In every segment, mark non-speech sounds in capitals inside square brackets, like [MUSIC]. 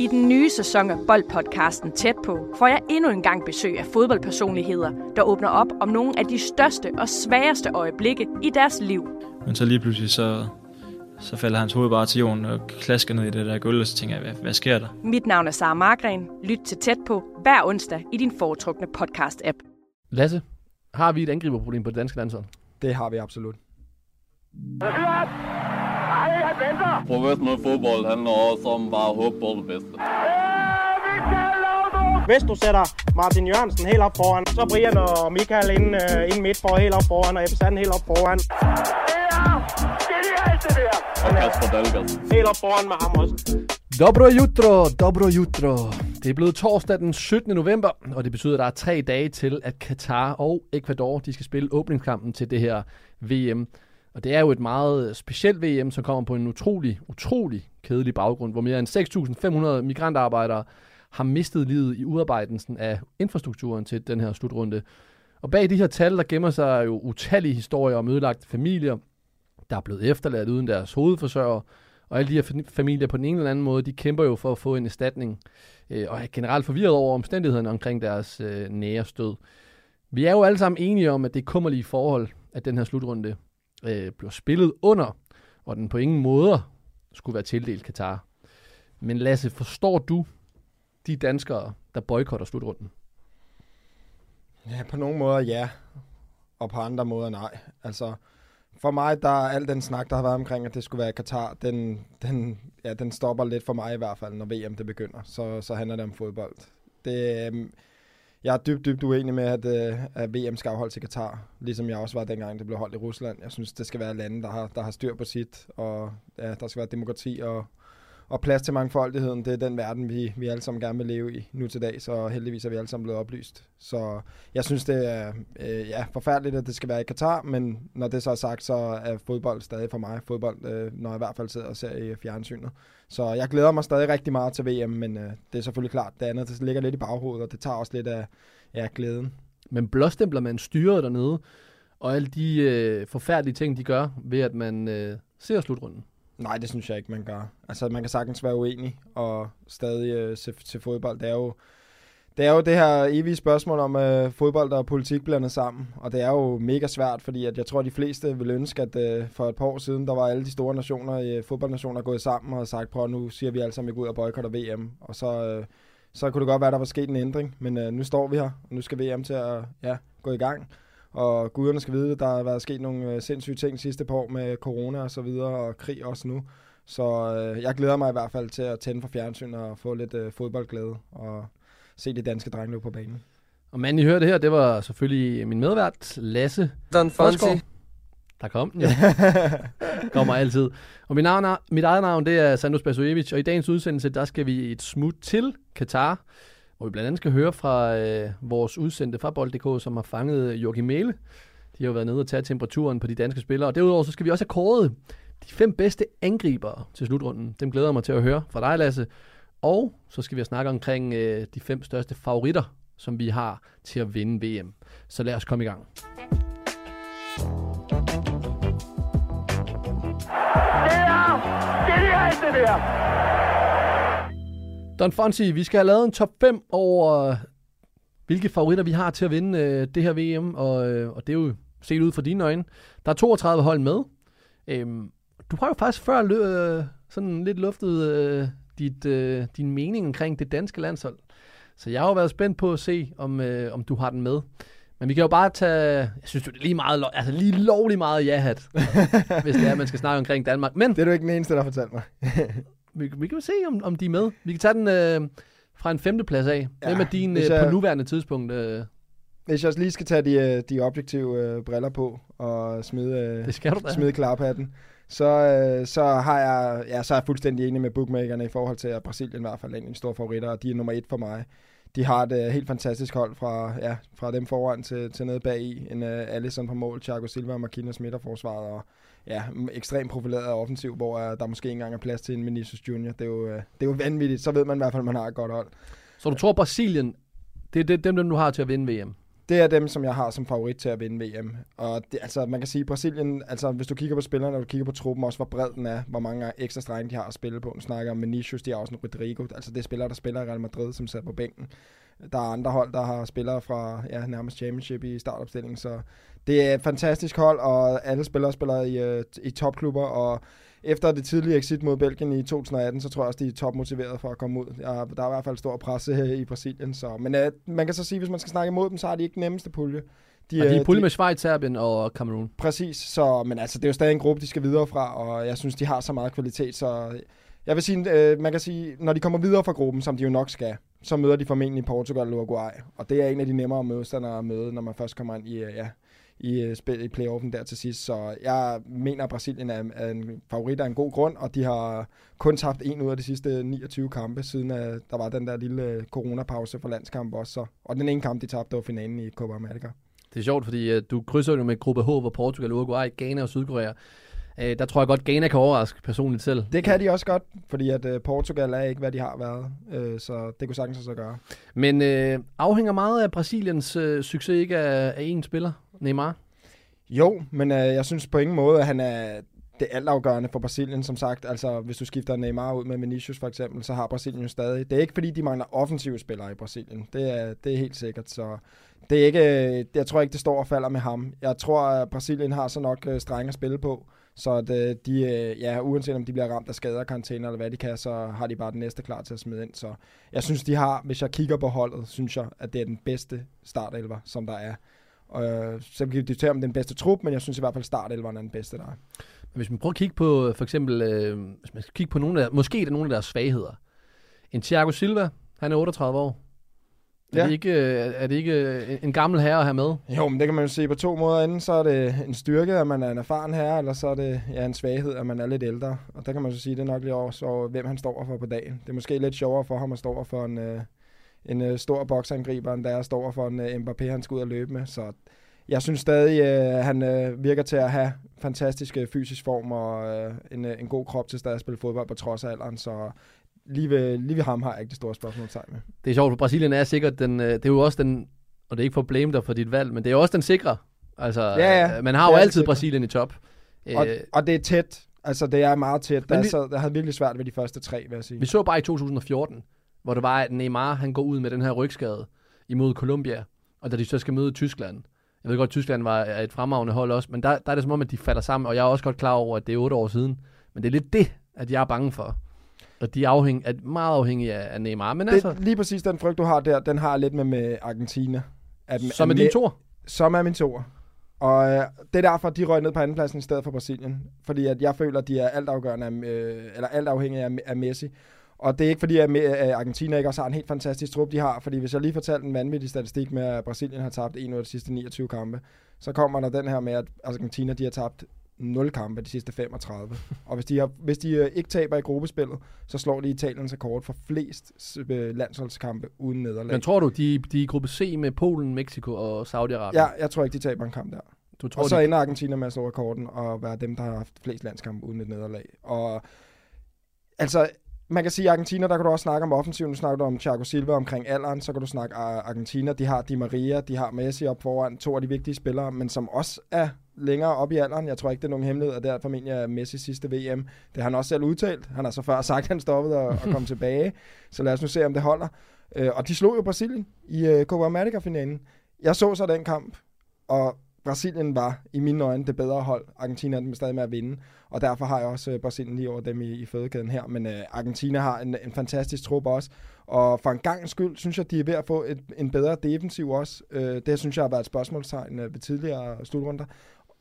I den nye sæson af Boldpodcasten Tæt på får jeg endnu en gang besøg af fodboldpersonligheder, der åbner op om nogle af de største og sværeste øjeblikke i deres liv. Men så lige pludselig så, så falder hans hoved bare til jorden og klasker ned i det der gulv, og så tænker jeg, hvad, hvad sker der? Mit navn er Sara Margren. Lyt til Tæt på hver onsdag i din foretrukne podcast-app. Lasse, har vi et angriberproblem på det danske landshold? Det har vi absolut. Professionel fodbold handler også om bare at håbe på det bedste. Hvis du sætter Martin Jørgensen helt op foran, så Brian og Michael ind, uh, ind midt for helt op foran, og Ebbe helt op foran. Og Kasper Dahlgaard. Helt op foran med ham også. Dobro jutro, dobro jutro. Det er blevet torsdag den 17. november, og det betyder, at der er tre dage til, at Katar og Ecuador de skal spille åbningskampen til det her VM. Og det er jo et meget øh, specielt VM, som kommer på en utrolig, utrolig kedelig baggrund, hvor mere end 6.500 migrantarbejdere har mistet livet i udarbejdelsen af infrastrukturen til den her slutrunde. Og bag de her tal, der gemmer sig jo utallige historier om ødelagte familier, der er blevet efterladt uden deres hovedforsørger, og alle de her familier på den ene eller anden måde, de kæmper jo for at få en erstatning, øh, og er generelt forvirret over omstændighederne omkring deres øh, nære stød. Vi er jo alle sammen enige om, at det er kummerlige forhold, at den her slutrunde øh, blev spillet under, og den på ingen måde skulle være tildelt Katar. Men Lasse, forstår du de danskere, der boykotter slutrunden? Ja, på nogle måder ja, og på andre måder nej. Altså, for mig, der er al den snak, der har været omkring, at det skulle være Katar, den, den, ja, den stopper lidt for mig i hvert fald, når VM det begynder. Så, så handler det om fodbold. Det, øhm, jeg er dybt, dybt uenig med, at, øh, at VM skal afholdes i Katar, ligesom jeg også var dengang, det blev holdt i Rusland. Jeg synes, det skal være lande, der har, der har styr på sit, og ja, der skal være demokrati og, og plads til mangfoldigheden. Det er den verden, vi, vi alle sammen gerne vil leve i nu til dag, så heldigvis er vi alle sammen blevet oplyst. Så jeg synes, det er øh, ja, forfærdeligt, at det skal være i Katar, men når det så er sagt, så er fodbold stadig for mig fodbold, øh, når jeg i hvert fald sidder og ser i fjernsynet. Så jeg glæder mig stadig rigtig meget til VM, men øh, det er selvfølgelig klart, det andet det ligger lidt i baghovedet, og det tager også lidt af ja, glæden. Men blåstempler man styret dernede, og alle de øh, forfærdelige ting, de gør, ved at man øh, ser slutrunden? Nej, det synes jeg ikke, man gør. Altså, man kan sagtens være uenig og stadig øh, se til fodbold. Det er jo det er jo det her evige spørgsmål om øh, fodbold og politik blandet sammen, og det er jo mega svært, fordi at jeg tror, at de fleste ville ønske, at øh, for et par år siden, der var alle de store nationer, øh, fodboldnationer gået sammen og sagt, prøv nu siger vi alle sammen ikke ud og boykotter VM, og så, øh, så kunne det godt være, at der var sket en ændring, men øh, nu står vi her, og nu skal VM til at ja, gå i gang, og guderne skal vide, at der har været sket nogle øh, sindssyge ting sidste par år med corona og så videre, og krig også nu. Så øh, jeg glæder mig i hvert fald til at tænde for fjernsyn og få lidt øh, fodboldglæde og se de danske drenge løbe på banen. Og manden, I hørte det her, det var selvfølgelig min medvært, Lasse Don Fonsi. Der kom den, ja. [LAUGHS] Kommer altid. Og mit, navn er, mit eget navn, det er Sandus Basojevic, og i dagens udsendelse, der skal vi et smut til Katar, hvor vi blandt andet skal høre fra øh, vores udsendte fra Bold.dk, som har fanget Joachim Mæle. De har jo været nede og tage temperaturen på de danske spillere. Og derudover så skal vi også have kåret de fem bedste angribere til slutrunden. Dem glæder jeg mig til at høre fra dig, Lasse. Og så skal vi snakke omkring øh, de fem største favoritter, som vi har til at vinde VM. Så lad os komme i gang. Det er genialt, det der! Don Fonsi, vi skal have lavet en top 5 over, hvilke favoritter vi har til at vinde øh, det her VM, og, øh, og det er jo set ud fra dine øjne. Der er 32 hold med. Øhm, du har jo faktisk før lø, øh, sådan lidt luftet øh, dit, øh, din mening omkring det danske landshold. Så jeg har jo været spændt på at se, om, øh, om du har den med. Men vi kan jo bare tage, jeg synes det er lige meget, lo- altså lige lovlig meget ja-hat, [LAUGHS] hvis det er, man skal snakke omkring Danmark. Men Det er du ikke den eneste, der har fortalt mig. [LAUGHS] vi, vi kan jo se, om, om de er med. Vi kan tage den øh, fra en femteplads af. Ja, Hvem er din øh, jeg- på nuværende tidspunkt? Øh, Hvis jeg lige skal tage de, øh, de objektive øh, briller på og smide, øh, det skal du da. smide klarpatten, så, øh, så, har jeg, ja, så er jeg fuldstændig enig med bookmakerne i forhold til, at Brasilien i hvert fald er en store favoritter, og de er nummer et for mig. De har et øh, helt fantastisk hold fra, ja, fra dem foran til, til nede bag i. En uh, Alisson på mål, Thiago Silva og Marquinhos midterforsvaret, og ja, ekstremt profileret offensiv, hvor uh, der måske ikke engang er plads til en Vinicius Junior. Det er, jo, uh, det er jo vanvittigt. Så ved man i hvert fald, at man har et godt hold. Så du tror, Brasilien, det er det, dem, dem, du har til at vinde VM? det er dem, som jeg har som favorit til at vinde VM. Og det, altså, man kan sige, Brasilien, altså hvis du kigger på spillerne, og du kigger på truppen, også hvor bred den er, hvor mange ekstra strenge de har at spille på. Nu snakker om Vinicius, de har også en Rodrigo. Altså det er spillere, der spiller i Real Madrid, som sidder på bænken. Der er andre hold, der har spillere fra ja, nærmest championship i startopstillingen, så det er et fantastisk hold, og alle spillere spiller i, øh, i topklubber, og efter det tidlige exit mod Belgien i 2018, så tror jeg også, de er topmotiveret for at komme ud. Ja, der er i hvert fald stor presse her i Brasilien. Så. Men uh, man kan så sige, hvis man skal snakke imod dem, så er de ikke den nemmeste pulje. De, og de er pulje med Schweiz, Serbien og Cameroon. Præcis, så, men altså, det er jo stadig en gruppe, de skal videre fra, og jeg synes, de har så meget kvalitet, så jeg vil sige, uh, man kan sige, når de kommer videre fra gruppen, som de jo nok skal, så møder de formentlig Portugal og Uruguay, og det er en af de nemmere modstandere at møde, når man først kommer ind i, øh, ja, i, øh, spil, i playoffen der til sidst. Så jeg mener, at Brasilien er, er en favorit af en god grund, og de har kun tabt en ud af de sidste 29 kampe, siden at der var den der lille coronapause for landskamp også. Så. Og den ene kamp, de tabte, var finalen i Copa America. Det er sjovt, fordi uh, du krydser jo med gruppe H, hvor Portugal, Uruguay, Ghana og Sydkorea. Uh, der tror jeg godt, Ghana kan overraske personligt selv. Det kan de også godt, fordi at uh, Portugal er ikke, hvad de har været. Uh, så det kunne sagtens også gøre. Men uh, afhænger meget af Brasiliens uh, succes ikke af, af én spiller? Neymar? Jo, men øh, jeg synes på ingen måde, at han er det altafgørende for Brasilien, som sagt. Altså, hvis du skifter Neymar ud med Vinicius for eksempel, så har Brasilien jo stadig... Det er ikke, fordi de mangler offensive spillere i Brasilien. Det er, det er helt sikkert, så... Det er ikke, øh, jeg tror ikke, det står og falder med ham. Jeg tror, at Brasilien har så nok øh, strenge at spille på, så at, øh, de, ja, uanset om de bliver ramt af skader, karantæne eller hvad de kan, så har de bare den næste klar til at smide ind. Så jeg synes, de har, hvis jeg kigger på holdet, synes jeg, at det er den bedste startelver, som der er. Og, så kan vi diskutere om den bedste trup, men jeg synes i hvert fald startelveren er den bedste, der er. Hvis man prøver at kigge på, for eksempel, øh, hvis man skal kigge på nogle af, måske er nogle af deres svagheder. En Thiago Silva, han er 38 år. Ja. Er, det ikke, øh, er det ikke øh, en gammel herre at have med? Jo, men det kan man jo se på to måder. Enten så er det en styrke, at man er en erfaren herre, eller så er det ja, en svaghed, at man er lidt ældre. Og der kan man så sige, det er nok lidt over, hvem han står for på dagen. Det er måske lidt sjovere for ham at stå for en, øh, en stor boksangriber, end der er står for en Mbappé, han skal ud og løbe med. Så jeg synes stadig, øh, han øh, virker til at have fantastisk øh, fysisk form og øh, en, øh, en god krop til stadig at spille fodbold på trods af alderen. Så lige ved, lige ved ham har jeg ikke det store spørgsmål med. Det er sjovt, for Brasilien er sikkert den, øh, det er jo også den, og det er ikke for at blame dig for dit valg, men det er også den sikre. Altså, ja, ja, man har jo altid Brasilien i top. Og, øh, og det er tæt. Altså, det er meget tæt. Der, vi, så, der havde virkelig svært ved de første tre, vil jeg sige. Vi så bare i 2014, hvor det var, at Neymar han går ud med den her rygskade imod Colombia, og da de så skal møde Tyskland. Jeg ved godt, at Tyskland var et fremragende hold også, men der, der er det som om, at de falder sammen, og jeg er også godt klar over, at det er otte år siden. Men det er lidt det, at jeg er bange for. Og de er, afhæng, er meget afhængige af, af Neymar. Men det, altså, lige præcis den frygt, du har der, den har lidt med, med Argentina. At, som er din tor? Som er min tor. Og øh, det er derfor, de røg ned på andenpladsen i stedet for Brasilien. Fordi at jeg føler, at de er altafgørende af, øh, eller alt afhængige af, af Messi. Og det er ikke fordi, at Argentina ikke også har en helt fantastisk trup, de har. Fordi hvis jeg lige fortalte en vanvittig statistik med, at Brasilien har tabt en af de sidste 29 kampe, så kommer der den her med, at Argentina de har tabt 0 kampe de sidste 35. og hvis de, har, hvis de øh, ikke taber i gruppespillet, så slår de Italiens rekord for flest øh, landsholdskampe uden nederlag. Men tror du, de, de er i gruppe C med Polen, Mexico og Saudi-Arabien? Ja, jeg tror ikke, de taber en kamp der. Du tror, og så de... ender Argentina med at slå rekorden og være dem, der har haft flest landskampe uden et nederlag. Og altså, man kan sige, at Argentina, der kan du også snakke om offensiven. Nu snakker du om Thiago Silva omkring alderen, så kan du snakke Argentina. De har Di Maria, de har Messi op foran, to af de vigtige spillere, men som også er længere op i alderen. Jeg tror ikke, det er nogen hemmelighed, at det er formentlig er Messi sidste VM. Det har han også selv udtalt. Han har så før sagt, at han stoppede og, og kom tilbage. Så lad os nu se, om det holder. Øh, og de slog jo Brasilien i uh, Copa America-finalen. Jeg så så den kamp, og Brasilien var i mine øjne det bedre hold. Argentina er stadig med at vinde, og derfor har jeg også uh, Brasilien lige over dem i, i fødekæden her. Men uh, Argentina har en, en fantastisk trup også, og for en gang skyld synes jeg, de er ved at få et, en bedre defensiv også. Uh, det synes jeg har været et spørgsmålstegn uh, ved tidligere slutrunder.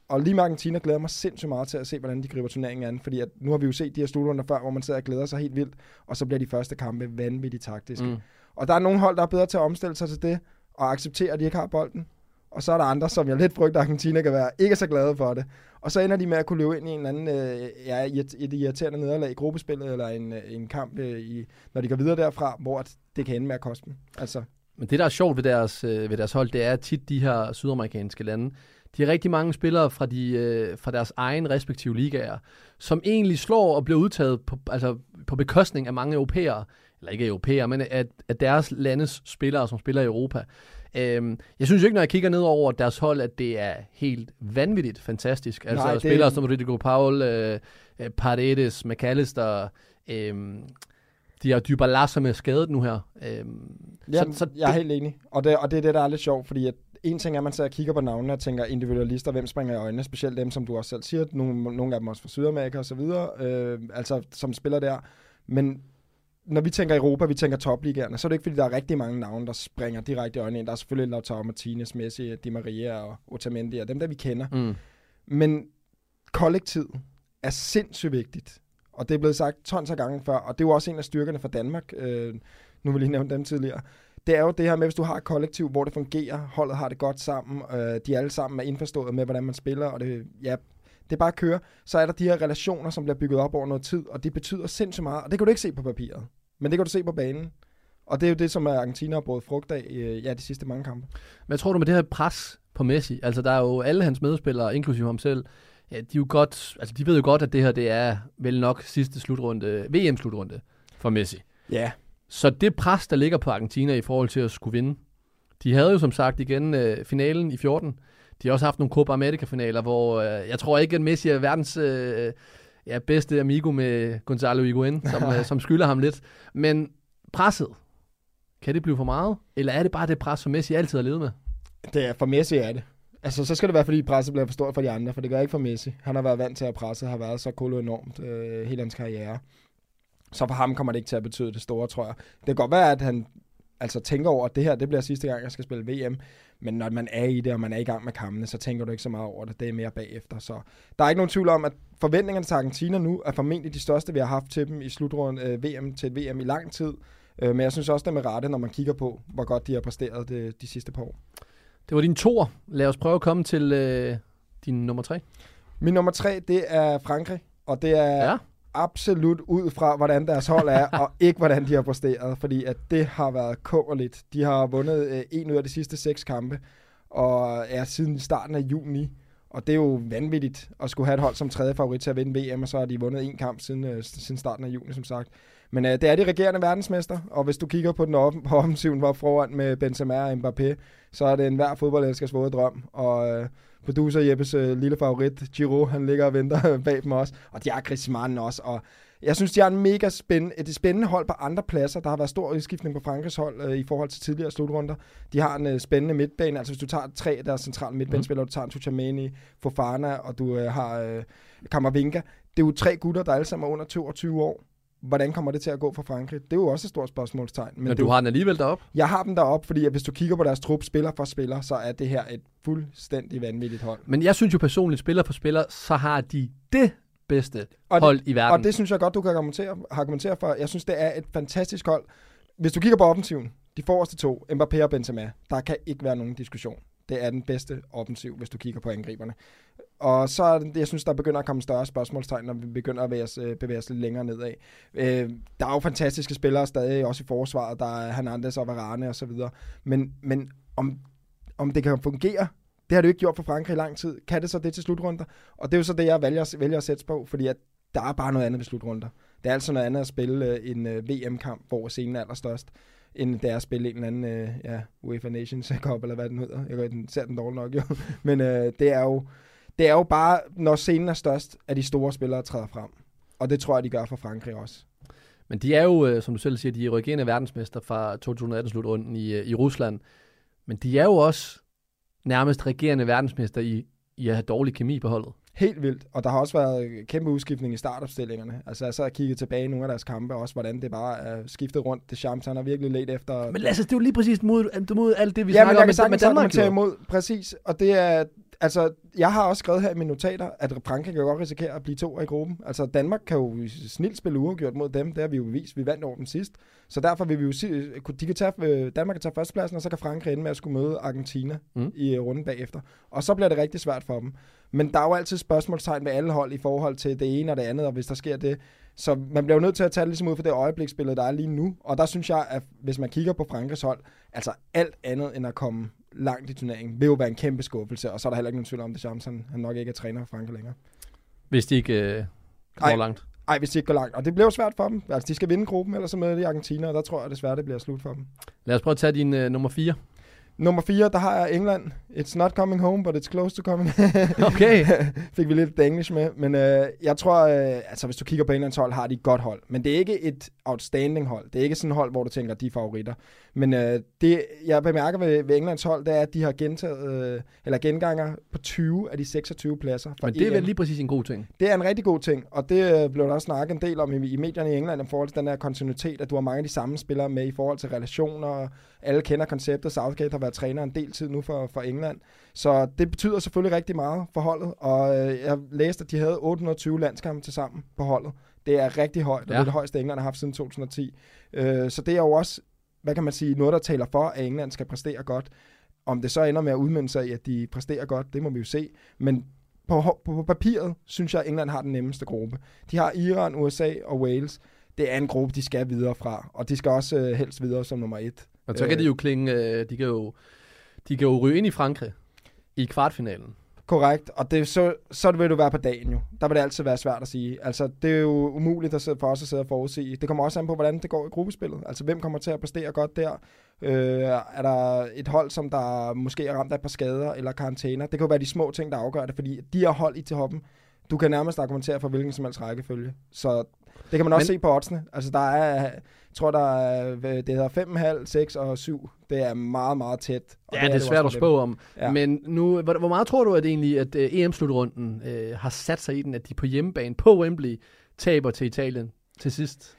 Og lige med Argentina glæder mig sindssygt meget til at se, hvordan de griber turneringen an, fordi at nu har vi jo set de her slutrunder før, hvor man sidder og glæder sig helt vildt, og så bliver de første kampe vanvittigt taktiske. Mm. Og der er nogle hold, der er bedre til at omstille sig til det, og acceptere, at de ikke har bolden. Og så er der andre, som jeg lidt frygter, Argentina kan være ikke så glade for det. Og så ender de med at kunne løbe ind i en anden, øh, ja, et irriterende nederlag i gruppespillet, eller en, øh, en kamp, øh, i, når de går videre derfra, hvor det kan ende med at koste dem. Altså. Men det, der er sjovt ved deres, øh, ved deres hold, det er tit de her sydamerikanske lande, de har rigtig mange spillere fra, de, øh, fra deres egen respektive ligaer, som egentlig slår og bliver udtaget på, altså på bekostning af mange europæere, eller ikke europæere, men at, at deres landes spillere, som spiller i Europa. Øhm, jeg synes jo ikke, når jeg kigger ned over deres hold, at det er helt vanvittigt fantastisk. Altså Nej, det- spillere som Rodrigo Paul, øh, øh, Paredes, McAllister, øh, de har Dybala, som er skadet nu her. Øh, Ja, så, så jeg er helt enig. Og det, og det er det, der er lidt sjovt, fordi at en ting er, at man og kigger på navnene og tænker individualister, hvem springer i øjnene, specielt dem, som du også selv siger, nogle, nogle af dem også fra Sydamerika og så videre, øh, altså som spiller der. Men når vi tænker Europa, vi tænker topligaerne, så er det ikke, fordi der er rigtig mange navne, der springer direkte i øjnene ind. Der er selvfølgelig Lautaro Martinez, Messi, Di Maria og Otamendi, og dem der vi kender. mm. Men kollektiv er sindssygt vigtigt. Og det er blevet sagt tons af gange før, og det er jo også en af styrkerne for Danmark. Øh, nu vil jeg lige nævne dem tidligere. Det er jo det her med, hvis du har et kollektiv, hvor det fungerer, holdet har det godt sammen, øh, de alle sammen er indforstået med, hvordan man spiller, og det, ja, det er bare at køre, så er der de her relationer, som bliver bygget op over noget tid, og det betyder sindssygt meget, og det kan du ikke se på papiret, men det kan du se på banen. Og det er jo det, som Argentina har brugt frugt af øh, ja, de sidste mange kampe. Hvad tror du med det her pres på Messi? Altså, der er jo alle hans medspillere, inklusive ham selv, ja, de, er jo godt, altså, de ved jo godt, at det her det er vel nok sidste slutrunde, VM-slutrunde for Messi. Ja, Så det pres, der ligger på Argentina i forhold til at skulle vinde, de havde jo som sagt igen øh, finalen i 14. De har også haft nogle Copa America-finaler, hvor øh, jeg tror ikke, at Messi er verdens øh, ja, bedste amigo med Gonzalo Higuain, som, øh, som skylder ham lidt. Men presset, kan det blive for meget? Eller er det bare det pres, som Messi altid har levet med? Det er for Messi er det. Altså, så skal det være, fordi presset bliver for stort for de andre, for det gør ikke for Messi. Han har været vant til at presse, har været så kolo enormt øh, hele hans karriere. Så for ham kommer det ikke til at betyde det store, tror jeg. Det kan godt være, at han altså tænker over, at det her det bliver sidste gang, jeg skal spille VM. Men når man er i det, og man er i gang med kampene, så tænker du ikke så meget over det. Det er mere bagefter. Så der er ikke nogen tvivl om, at forventningerne til Argentina nu er formentlig de største, vi har haft til dem i slutrunden øh, VM til et VM i lang tid. Øh, men jeg synes også, det er med rette, når man kigger på, hvor godt de har præsteret det, de sidste par år. Det var din tor. Lad os prøve at komme til øh, din nummer tre. Min nummer tre, det er Frankrig, og det er Ja. Absolut ud fra, hvordan deres hold er, [LAUGHS] og ikke hvordan de har præsteret, fordi at det har været kummerligt. De har vundet øh, en ud af de sidste seks kampe, og er siden starten af juni, og det er jo vanvittigt at skulle have et hold som tredje favorit til at vinde VM, og så har de vundet en kamp siden, øh, siden starten af juni, som sagt. Men øh, det er de regerende verdensmester, og hvis du kigger på den op, på [LAUGHS] offensiven, hvor foran med Benzema og Mbappé, så er det en hver fodboldelskers våde drøm, og øh, producer Jeppes øh, lille favorit, Giro, han ligger og venter [LAUGHS] bag dem også, og de har Griezmann også, og jeg synes, de har en mega spændende, et spændende hold på andre pladser. Der har været stor udskiftning på Frankrigs hold øh, i forhold til tidligere slutrunder. De har en øh, spændende midtbane. Altså hvis du tager tre af deres centrale midtbanespillere, mm. du tager en Tuchameni, Fofana, og du øh, har øh, Kammervinga. Det er jo tre gutter, der alle sammen er under 22 år. Hvordan kommer det til at gå for Frankrig? Det er jo også et stort spørgsmålstegn. Men det du jo- har den alligevel derop. Jeg har dem deroppe, fordi at hvis du kigger på deres trup spiller for spiller, så er det her et fuldstændig vanvittigt hold. Men jeg synes jo personligt, spiller for spiller, så har de det bedste Og det- hold i verden. Og det synes jeg godt, du kan argumentere, argumentere for. Jeg synes, det er et fantastisk hold. Hvis du kigger på offensiven, de forreste to, Mbappé og Benzema, der kan ikke være nogen diskussion. Det er den bedste offensiv, hvis du kigger på angriberne. Og så er det, jeg synes, der begynder at komme større spørgsmålstegn, når vi begynder at bevæge os, øh, bevæge os lidt længere nedad. Øh, der er jo fantastiske spillere stadig, også i forsvaret. Der er Hernandez og Varane og så videre. Men, men om, om det kan fungere, det har det jo ikke gjort for Frankrig i lang tid. Kan det så det til slutrunder? Og det er jo så det, jeg vælger, vælger at sætte på, fordi at der er bare noget andet ved slutrunder. Det er altså noget andet at spille øh, en øh, VM-kamp, hvor scenen er allerstørst, end det er at spille en eller anden øh, ja, UEFA Nations [LAUGHS] Cup, eller hvad den hedder. Jeg kan, ser den dårligt nok, jo. [LAUGHS] Men øh, det, er jo, det er jo bare, når scenen er størst, at de store spillere træder frem. Og det tror jeg, de gør for Frankrig også. Men de er jo, øh, som du selv siger, de er regerende verdensmester fra 2018-slutrunden i, øh, i Rusland. Men de er jo også nærmest regerende verdensmester i, i at have dårlig kemi på holdet. Helt vildt. Og der har også været kæmpe udskiftning i startopstillingerne. Altså jeg så har kigget tilbage i nogle af deres kampe, også hvordan det bare er skiftet rundt. Det Champs, han har virkelig let efter... Men Lasse, det er jo lige præcis mod, mod alt det, vi ja, men snakker jeg om kan med, med sagtens Danmark. argumentere jo. imod, præcis. Og det er, altså, jeg har også skrevet her i mine notater, at Frankrig kan godt risikere at blive to i gruppen. Altså, Danmark kan jo snilt spille uafgjort mod dem. Det har vi jo bevist. Vi vandt over dem sidst. Så derfor vil vi jo sige, de kan tage, øh, Danmark kan tage førstepladsen, og så kan Frankrig ende med at skulle møde Argentina Mm. mm. i øh, runden bagefter. Og så bliver det rigtig svært for dem. Men der er jo altid spørgsmålstegn ved alle hold i forhold til det ene og det andet, og hvis der sker det. Så man bliver jo nødt til at tage det ligesom ud for det øjebliksbillede, der er lige nu. Og der synes jeg, at hvis man kigger på Frankrigs hold, altså alt andet end at komme langt i turneringen, vil jo være en kæmpe skuffelse. Og så er der heller ikke nogen tvivl om, at Champs, han, han nok ikke er træner for Frankrig længere. Hvis de ikke øh, går Ej. langt. Ej, hvis de ikke går langt. Og det bliver jo svært for dem. Altså, de skal vinde gruppen, ellers så møder de Argentina, og der tror jeg desværre, det bliver slut for dem. Lad os prøve at tage din øh, nummer 4. Nummer 4, der har jeg England. It's not coming home, but it's close to coming. [LAUGHS] Okay. Fik vi lidt engelsk med. Men øh, jeg tror, øh, altså hvis du kigger på Englands hold, har de et godt hold. Men det er ikke et outstanding hold. Det er ikke sådan et hold, hvor du tænker, de er favoritter. Men øh, det, jeg bemærker ved, ved Englands hold, det er, at de har gentaget, øh, eller genganger på 20 af de 26 pladser. Men det er vel lige præcis en god ting. Det er en rigtig god ting, og det øh, blev der også snakket en del om i, i medierne i England i forhold til den her kontinuitet, at du har mange af de samme spillere med i forhold til relationer, og alle kender konceptet. Southgate har været træner en del tid nu for, for England, så det betyder selvfølgelig rigtig meget for holdet, og øh, jeg læste, at de havde 820 landskampe til sammen på holdet. Det er rigtig højt, og Ja. det er det højeste, England har haft siden 2010. Øh, så det er jo også, hvad kan man sige, noget, der taler for, at England skal præstere godt. Om det så ender med at udmynde sig i, at de præsterer godt, det må vi jo se. Men på, på, på papiret synes jeg, at England har den nemmeste gruppe. De har Iran, USA og Wales. Det er en gruppe, de skal videre fra, og de skal også øh, helst videre som nummer et. Og så kan de jo klinge, øh, de kan jo, de kan jo ryge ind i Frankrig i kvartfinalen. Korrekt, og det, så, så vil du være på dagen jo. Der vil det altid være svært at sige. Altså, det er jo umuligt at sidde, for os at sidde og forudse. Det kommer også an på, hvordan det går i gruppespillet. Altså, hvem kommer til at præstere godt der? Øh, er der et hold, som der måske er ramt af et par skader eller karantæner? Det kan jo være de små ting, der afgør det, fordi de har hold i til hoppen. Du kan nærmest argumentere for hvilken som helst rækkefølge. Så det kan man også Men- se på oddsene. Altså, der er, jeg tror, der er, det hedder 5,5, 6 og 7. Det er meget, meget tæt. Og Ja, det er jo svært også at spå om. Ja. Men nu, hvor, hvor meget tror du at det egentlig, at uh, EM-slutrunden uh, har sat sig i den, at de på hjemmebane på Wembley taber til Italien til sidst?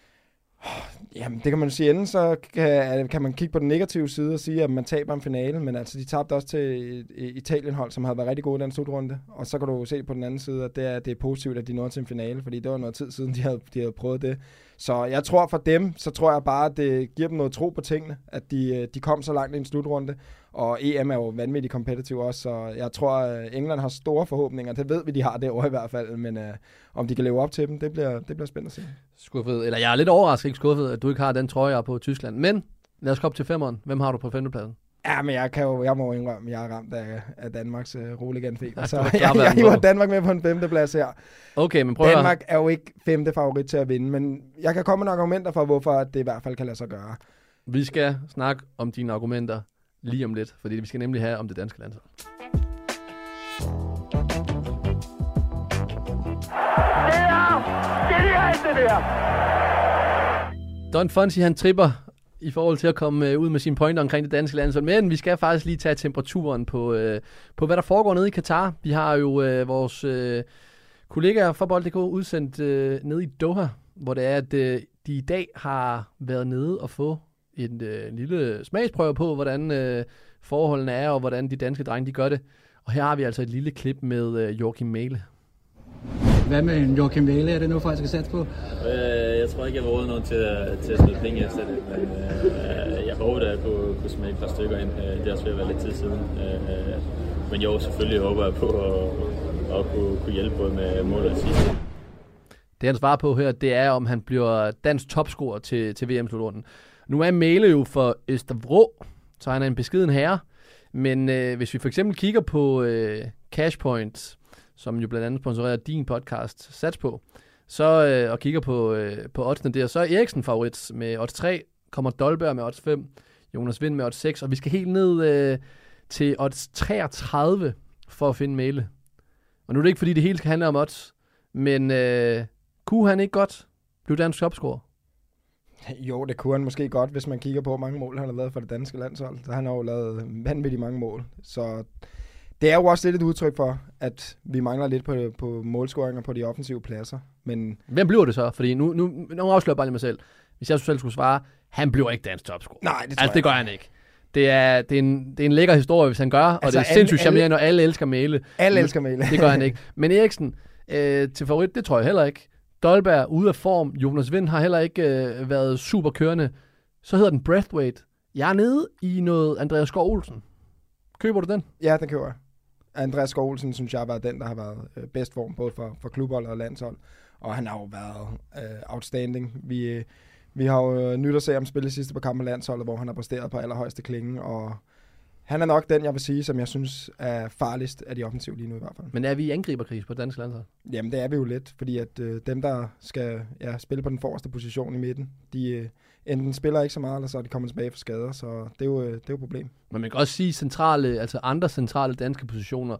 Jamen, det kan man sige. Enten så kan, kan man kigge på den negative side og sige, at man taber en finale, men altså, de tabte også til et, Italien-hold, som havde været rigtig gode i den slutrunde. Og så kan du se på den anden side, at det er, det er positivt, at de nåede til en finale, fordi det var noget tid siden, de havde, de havde prøvet det. Så jeg tror for dem, så tror jeg bare, at det giver dem noget tro på tingene, at de, øh, de kom så langt i en slutrunde. Og EM er jo vanvittigt kompetitiv også, så jeg tror, at England har store forhåbninger. Det ved vi, de har derovre i hvert fald, men øh, om de kan leve op til dem, det bliver, det bliver spændende at se. Skuffet, eller jeg er lidt overrasket, ikke skuffet, at du ikke har den trøje, jeg på Tyskland. Men lad os gå op til femmeren. Hvem har du på femtepladsen? Ja, men jeg, kan jo, jeg må indrømme, at jeg er ramt af, af Danmarks uh, roligan-feber. Ja, Så [LAUGHS] jeg, jeg hiver på. Danmark med på en femteplads her. Okay, men prøv Danmark er jo ikke femte favorit til at vinde, men jeg kan komme med nogle argumenter for, hvorfor det i hvert fald kan lade sig gøre. Vi skal snakke om dine argumenter lige om lidt, fordi vi skal nemlig have om det danske landshold. Det er genialt, det der! Don Fonsi, han tripper i forhold til at komme øh, ud med sine pointer omkring det danske landshold. Men vi skal faktisk lige tage temperaturen på, øh, på hvad der foregår nede i Katar. Vi har jo øh, vores øh, kollegaer fra Bold.dk udsendt øh, nede i Doha, hvor det er, at øh, de i dag har været nede og få en øh, lille smagsprøve på, hvordan øh, forholdene er, og hvordan de danske drenge de gør det. Og her har vi altså et lille klip med øh, Joachim Mæle. Hvad med en Joachim Vale? Er det noget, folk skal satse på? Øh, jeg tror ikke, jeg var råd nogen til at, til at smide penge efter det, men øh, jeg håber, at jeg kunne, kunne smide et par stykker ind. Øh, Det er også ved at være lidt tid siden. Øh, men jo, selvfølgelig håber jeg på at, at kunne, kunne hjælpe både med mål og sidste. Det han svarer på her, det er, om han bliver dansk topscorer til, til VM-slutrunden. Nu er Mæle jo for Østervrå, så han er en beskeden herre. Men øh, hvis vi for eksempel kigger på øh, Cashpoint, som jo blandt andet sponsorerer din podcast Sats på, så, øh, og kigger på, øh, på oddsene der, så er Eriksen favorit med odds 3, kommer Dolberg med odds 5, Jonas Vind med odds 6, og vi skal helt ned øh, til odds 33 for at finde Mæle. Og nu er det ikke, fordi det hele skal handle om odds, men øh, kunne han ikke godt blive dansk topscorer? [LAUGHS] Jo, det kunne han måske godt, hvis man kigger på, hvor mange mål han har lavet for det danske landshold. Så han har jo lavet vanvittigt mange mål. Så det er jo også lidt et udtryk for, at vi mangler lidt på, på målscoringer på de offensive pladser. Men Hvem bliver det så? Fordi nu, nu, nu afslører jeg bare lige mig selv. Hvis jeg selv skulle svare, han bliver ikke dansk topscorer. nej, det tror Altså, det jeg gør han ikke. Det er, det, er en, det er en lækker historie, hvis han gør, og Altså, det er sindssygt charmerende, og alle elsker Mæle. Alle elsker Mæle. Det gør han ikke. Men Eriksen, øh, til favorit, det tror jeg heller ikke. Dolberg ude af form. Jonas Vind har heller ikke øh, været super kørende. Så hedder den Breathweight. Jeg er nede i noget Andreas Skov Olsen. Køber du den? Ja, den køber jeg. Andreas Skov Olsen, synes jeg, har været den, der har været øh, bedst form, både for, for klubhold og landshold. Og han har jo været øh, outstanding. Vi, øh, vi har jo øh, nyt at se ham spille sidste på kamp med landsholdet, hvor han har præsteret på allerhøjeste klinge, og han er nok den, jeg vil sige, som jeg synes er farligst af de offensive lige nu i hvert fald. Men er vi i angriberkris på dansk landshold? Jamen, det er vi jo lidt, fordi at øh, dem, der skal ja, spille på den forreste position i midten, de øh, enten spiller ikke så meget, eller så er de kommet tilbage for skader, så det er jo, øh, det er jo et problem. Men man kan også sige centrale, altså andre centrale danske positioner.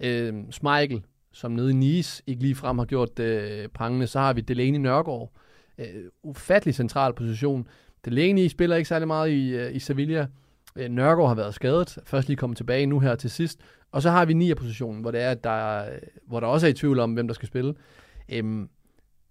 Øh, Smeichel, som nede i Nice ikke lige frem har gjort øh, prangende, så har vi Delaney Nørgaard. Øh, ufattelig central position. Delaney spiller ikke særlig meget i, øh, i Sevilla. Øh, Nørgaard har været skadet, først lige kommet tilbage nu her til sidst. Og så har vi 9. positionen, hvor, det er, der, er- hvor der også er i tvivl om, hvem der skal spille. Øhm,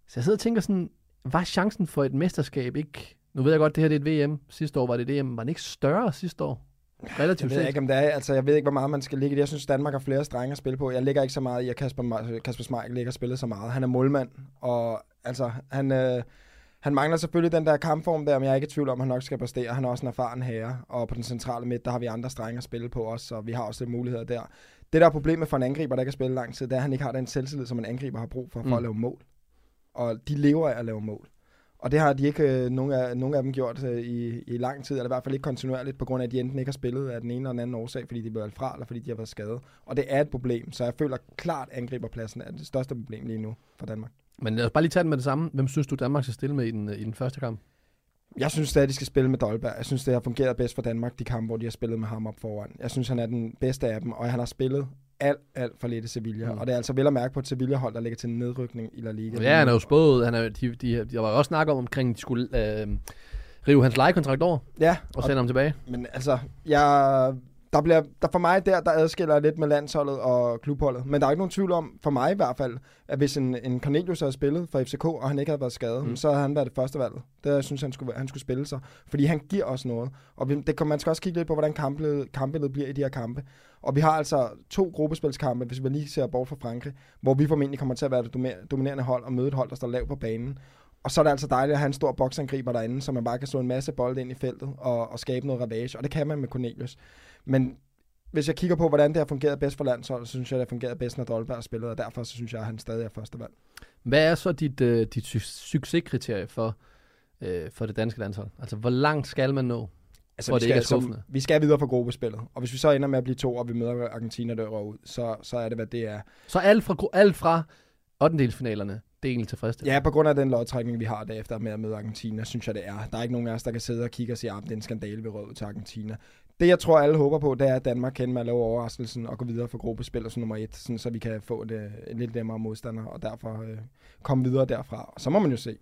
så jeg sidder og tænker sådan, var chancen for et mesterskab ikke... Nu ved jeg godt, det her det er et VM. Sidste år var det et DM. Var den ikke større sidste år? Relativt Jeg ved set. ikke, om det er, altså jeg ved ikke, hvor meget man skal ligge det. Jeg synes, Danmark har flere strenge at spille på. Jeg ligger ikke så meget i, at Kasper, Kasper Schmeichel ikke har spillet så meget. Han er målmand, og altså, han, øh, han mangler selvfølgelig den der kampform der, men jeg er ikke i tvivl om, at han nok skal præstere. Han er også en erfaren herre, og på den centrale midt, der har vi andre strenge at spille på også, så vi har også lidt muligheder der. Det der er problemet for en angriber, der ikke har spillet lang tid, det er, at han ikke har den selvtillid, som en angriber har brug for, for Mm. at lave mål. Og de lever af at lave mål. Og det har de ikke øh, nogen, af, nogen af dem gjort øh, i, i lang tid, eller i hvert fald ikke kontinuerligt, på grund af, at de enten ikke har spillet af den ene eller den anden årsag, fordi de er blevet fra, eller fordi de har været skadet. Og det er et problem, så jeg føler klart, at angriberpladsen er det største problem lige nu for Danmark. Men lad os bare lige tage den med det samme. Hvem synes du, Danmark skal stille med i den, i den første kamp? Jeg synes stadig, de skal spille med Dolberg. Jeg synes, det har fungeret bedst for Danmark, de kampe, hvor de har spillet med ham op foran. Jeg synes, han er den bedste af dem, og han har spillet alt, alt for lidt i Sevilla. Mm. Og det er altså vel at mærke på et Sevilla-hold, der ligger til en nedrykning i La Liga. Ja, han er jo spået. Han er, de, de, de, der var jo også snak om, omkring, de skulle øh, rive hans lejekontrakt over Ja, og sende ham tilbage. Men altså, jeg, der bliver, der for mig der, der adskiller lidt med landsholdet og klubholdet. Men der er ikke nogen tvivl om, for mig i hvert fald, at hvis en, en Cornelius havde spillet for FCK, og han ikke havde været skadet, Mm. så havde han været det første valg. Det jeg synes han skulle, han skulle spille sig. Fordi han giver os noget. Og det, man skal også kigge lidt på, hvordan kampbilledet, kampbilledet bliver i de her kampe. Og vi har altså to gruppespilskampe, hvis vi lige ser bort fra Frankrig, hvor vi formentlig kommer til at være det dominerende hold og møde et hold, der står lavt på banen. Og så er det altså dejligt at have en stor boksangriber derinde, så man bare kan slå en masse bolde ind i feltet og, og skabe noget ravage. Og det kan man med Cornelius. Men hvis jeg kigger på, hvordan det har fungeret bedst for landsholdet, så synes jeg, det har fungeret bedst, når Dolberg har spillet, og derfor så synes jeg, at han stadig er første valg. Hvad er så dit, øh, dit su- succeskriterie for, øh, for det danske landshold? Altså, hvor langt skal man nå? Altså, Hvor vi det ikke skal, er skuffende. vi skal videre fra gruppespillet, og hvis vi så ender med at blive to, og vi møder Argentina, der ud, så, så er det, hvad det er. Så alt fra, alt fra 8. finalerne, det er egentlig tilfredsstillende. Ja, på grund af den lodtrækning, vi har derefter med at møde Argentina, synes jeg, det er. Der er ikke nogen af os, der kan sidde og kigge og sige, at det er en skandale, vi rød til Argentina. Det, jeg tror, alle håber på, det er, at Danmark kan med at lave overraskelsen og gå videre for gruppespil som nummer et, sådan, så vi kan få det, en lidt nemmere modstander, og derfor øh, komme videre derfra. Og så må man jo se.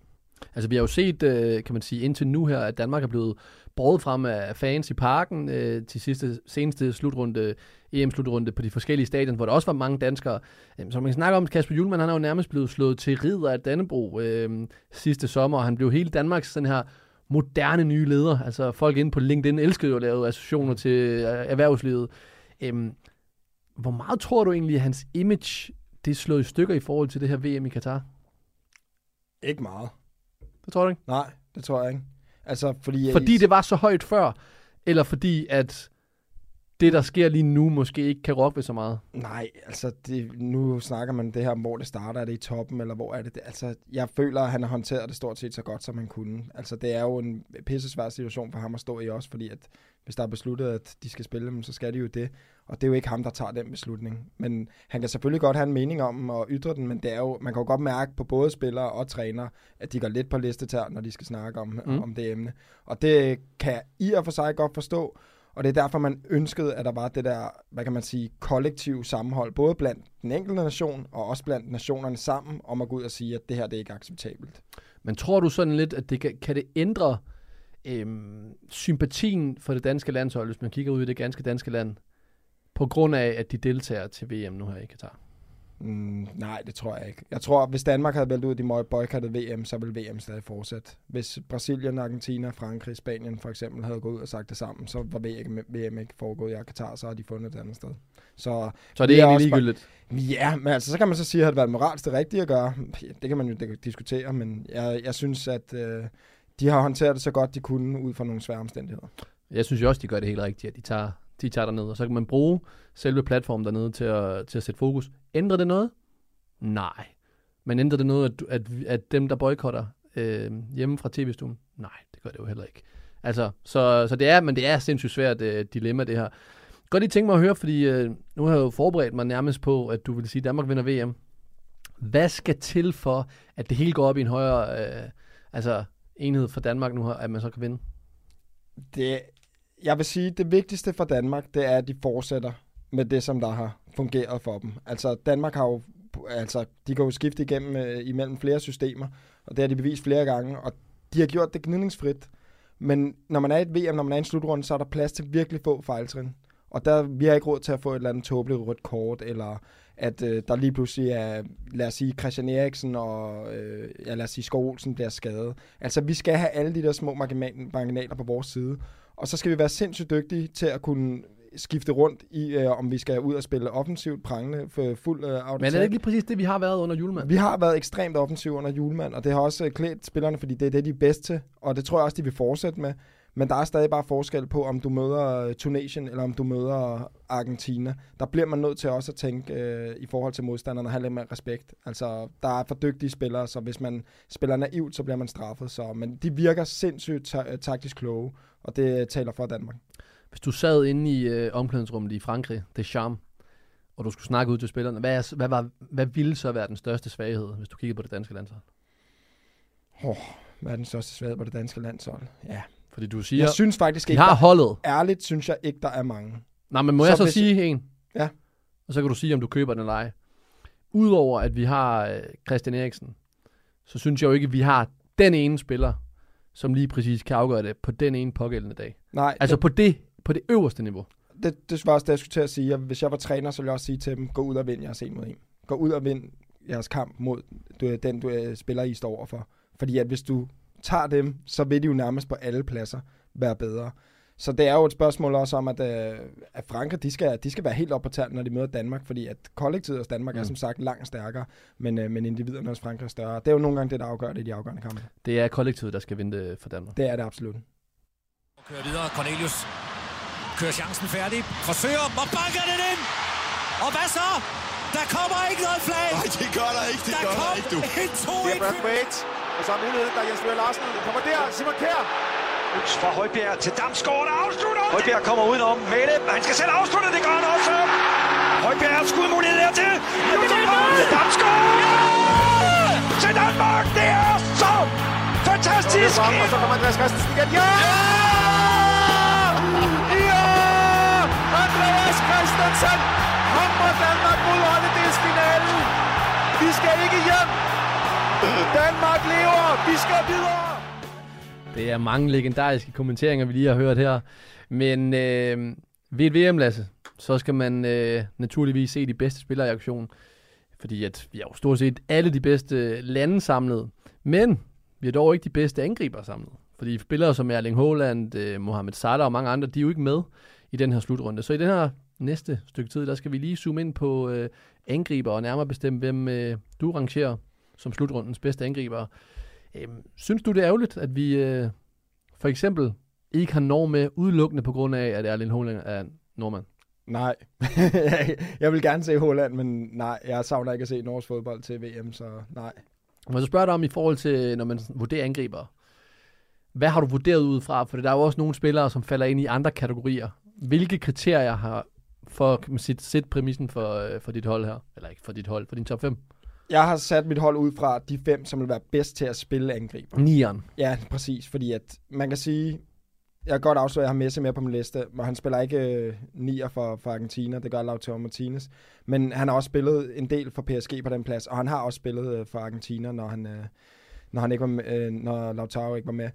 Altså, vi har jo set, øh, kan man sige, indtil nu her, at Danmark er blevet båret frem af fans i parken øh, til sidste, seneste slutrunde, EM-slutrunde på de forskellige stadion, hvor der også var mange danskere. Øh, Så man kan snakke om, Kasper Julemand, han er jo nærmest blevet slået til ridder af Dannebro øh, sidste sommer, og han blev hele Danmarks sådan her moderne nye leder. Altså, folk inde på LinkedIn elskede jo at lave associationer til øh, erhvervslivet. Øhm, hvor meget tror du egentlig, at hans image det er slået i stykker i forhold til det her VM i Katar? Ikke meget. Det tror du ikke? Nej, det tror jeg ikke. Altså, fordi... Fordi det var så højt før, eller fordi at det, der sker lige nu, måske ikke kan rokke ved så meget? Nej, altså det, nu snakker man det her om, hvor det starter. Er det i toppen, eller hvor er det? det? Altså, jeg føler, at han har håndteret det stort set så godt, som han kunne. Altså, det er jo en pisse svær situation for ham at stå i også, fordi at hvis der er besluttet, at de skal spille dem, så skal de jo det. Og det er jo ikke ham, der tager den beslutning. Men han kan selvfølgelig godt have en mening om dem og ytre den, men det er jo, man kan jo godt mærke på både spillere og trænere, at de går lidt på listetær, når de skal snakke om, Mm. mm. om det emne. Og det kan jeg i og for sig godt forstå, og det er derfor, man ønskede, at der var det der, hvad kan man sige, kollektiv sammenhold, både blandt den enkelte nation, og også blandt nationerne sammen, om at gå ud og sige, at det her det er ikke acceptabelt. Men tror du sådan lidt, at det kan, kan det ændre øhm, sympatien for det danske landshold, hvis man kigger ud i det ganske danske land, på grund af, at de deltager til VM nu her i Katar? Mm, nej, det tror jeg ikke. Jeg tror, hvis Danmark havde valgt ud, de må boykottet VM, så ville VM stadig fortsætte. Hvis Brasilien, Argentina, Frankrig, Spanien for eksempel havde gået ud og sagt det sammen, så var VM ikke foregået i Katar, så har de fundet et andet sted. Så, Så er det er egentlig ligegyldigt. Ja, men altså, så kan man så sige, at det været moralsk det rigtige at gøre. Det kan man jo diskutere, men jeg, jeg synes, at øh, de har håndteret det så godt, de kunne, ud fra nogle svære omstændigheder. Jeg synes jo også, de gør det helt rigtigt, at de tager, de tager dernede, og så kan man bruge selve platformen dernede til at, til at sætte fokus. Ændrer det noget? Nej. Men ændrer det noget, at, at, at dem, der boykotter øh, hjemme fra tv-stuen? Nej, det gør det jo heller ikke. Altså, så, så det er, men det er sindssygt svært øh, dilemma, det her. Godt lige tænke mig at høre, fordi øh, nu har jeg jo forberedt mig nærmest på, at du vil sige, at Danmark vinder VM. Hvad skal til for, at det hele går op i en højere øh, altså enhed for Danmark nu, at man så kan vinde? Det, jeg vil sige, det vigtigste for Danmark, det er, at de fortsætter med det, som der har fungeret for dem. Altså, Danmark har jo, altså, de kan jo skifte igennem øh, imellem flere systemer, og det har de bevist flere gange, og de har gjort det gnidningsfrit. Men når man er i et VM, når man er i en slutrunde, så er der plads til virkelig få fejltrin. Og der, vi har ikke råd til at få et eller andet tåbeligt rødt kort, eller at øh, der lige pludselig er, lad os sige, Christian Eriksen og, øh, ja, lad os sige, Skov Olsen bliver skadet. Altså, vi skal have alle de der små marginaler på vores side. Og så skal vi være sindssygt dygtige til at kunne skifte rundt i, øh, om vi skal ud og spille offensivt, prangende, for fuld øh, Men er det ikke lige præcis det, vi har været under julemand? Vi har været ekstremt offensiv under julemand, og det har også øh, klædt spillerne, fordi det er det, de er bedst til, og det tror jeg også, de vil fortsætte med. Men der er stadig bare forskel på, om du møder øh, Tunesien, eller om du møder Argentina. Der bliver man nødt til også at tænke øh, i forhold til modstanderne og have lidt mere respekt. Altså, der er for dygtige spillere, så hvis man spiller naivt, så bliver man straffet. Så, men de virker sindssygt ta- taktisk kloge, og det taler for Danmark. Hvis du sad inde i øh, omklædningsrummet i Frankrig, det charme, og du skulle snakke ud til spillerne, hvad, er, hvad, var, hvad ville så være den største svaghed, hvis du kiggede på det danske landshold? Oh, hvad er den største svaghed på det danske landshold? Ja. Fordi du siger, jeg synes faktisk ikke, har der, holdet. ærligt synes jeg ikke, der er mange. Nej, men må Så jeg så hvis- sige en? Ja. Og så kan du sige, om du køber den eller ej. Udover at vi har øh, Christian Eriksen, så synes jeg jo ikke, at vi har den ene spiller, som lige præcis kan afgøre det på den ene pågældende dag. Nej, Altså på det, på det øverste niveau. det, det var også det, jeg skulle til at sige. Jeg, hvis jeg var træner, så ville jeg også sige til dem, gå ud og vind jeres en mod en. Gå ud og vind jeres kamp mod du, den, du øh, spiller, I står overfor. Fordi at hvis du tager dem, så vil de jo nærmest på alle pladser være bedre. Så det er jo et spørgsmål også om, at, øh, at Frankrig, de skal, de skal være helt op på tæerne, når de møder Danmark, fordi at kollektivet hos Danmark mm. er som sagt langt stærkere, men, øh, men individerne hos Frankrig er større. Det er jo nogle gange det, der afgør det i de afgørende kampe. Det er kollektivet, der skal vinde det for Danmark. Det er det absolut. Kører videre. Cornelius kører chancen færdig. Forsøger og banker den ind. Og hvad så? Der kommer ikke noget flag. Nej, det gør der ikke. Det der gør der ikke, du. en 2 Det er Brad Wade. Og så er muligheden, der er Jens Løger Larsen. Den kommer der. Simon Kjær. Fra Højbjerg til Damsgaard, der afslutter. Højbjerg kommer udenom. Mette, han skal selv afslutte. Det gør han også. Højbjerg har skudmulighed dertil. Og det er Damsgaard! Til Danmark! Det er så fantastisk! Og så kommer Andreas Christensen igen. Ja! Ja! Andreas Christensen hammer Danmark mod holdedelsfinalen. Vi skal ikke hjem. Danmark lever. Vi skal videre. Det er mange legendariske kommenteringer, vi lige har hørt her. Men øh, ved et VM, Lasse, så skal man øh, naturligvis se de bedste spillere i aktion. Fordi at vi har jo stort set alle de bedste lande samlet. Men vi har dog ikke de bedste angriber samlet. Fordi spillere som Erling Haaland, øh, Mohamed Salah og mange andre, de er jo ikke med i den her slutrunde. Så i den her næste stykke tid, der skal vi lige zoome ind på øh, angriber og nærmere bestemme, hvem øh, du rangerer som slutrundens bedste angriber. Øhm, synes du, det er ærgerligt, at vi øh, for eksempel ikke har Norge med udelukkende på grund af, at Erling Haaland er nordmand? Nej. [LAUGHS] jeg vil gerne se Holland, men nej, jeg savner ikke at se Norges fodbold til VM, så nej. Må jeg så spørge dig om i forhold til, når man vurderer angriber, hvad har du vurderet ud fra? For der er jo også nogle spillere, som falder ind i andre kategorier. Hvilke kriterier har for kan man sige, sæt præmissen for, øh, for dit hold her? Eller ikke for dit hold, for din top 5? Jeg har sat mit hold ud fra de fem, som vil være bedst til at spille angriber. Nieren. Ja, præcis, fordi at man kan sige, jeg kan godt afsløre, at jeg har Messi med på min liste, og han spiller ikke øh, nier for, for Argentina, det gør Lautaro Martinez, men han har også spillet en del for PSG på den plads, og han har også spillet øh, for Argentina, når han, øh, når han ikke var med, øh, når Lautaro ikke var med.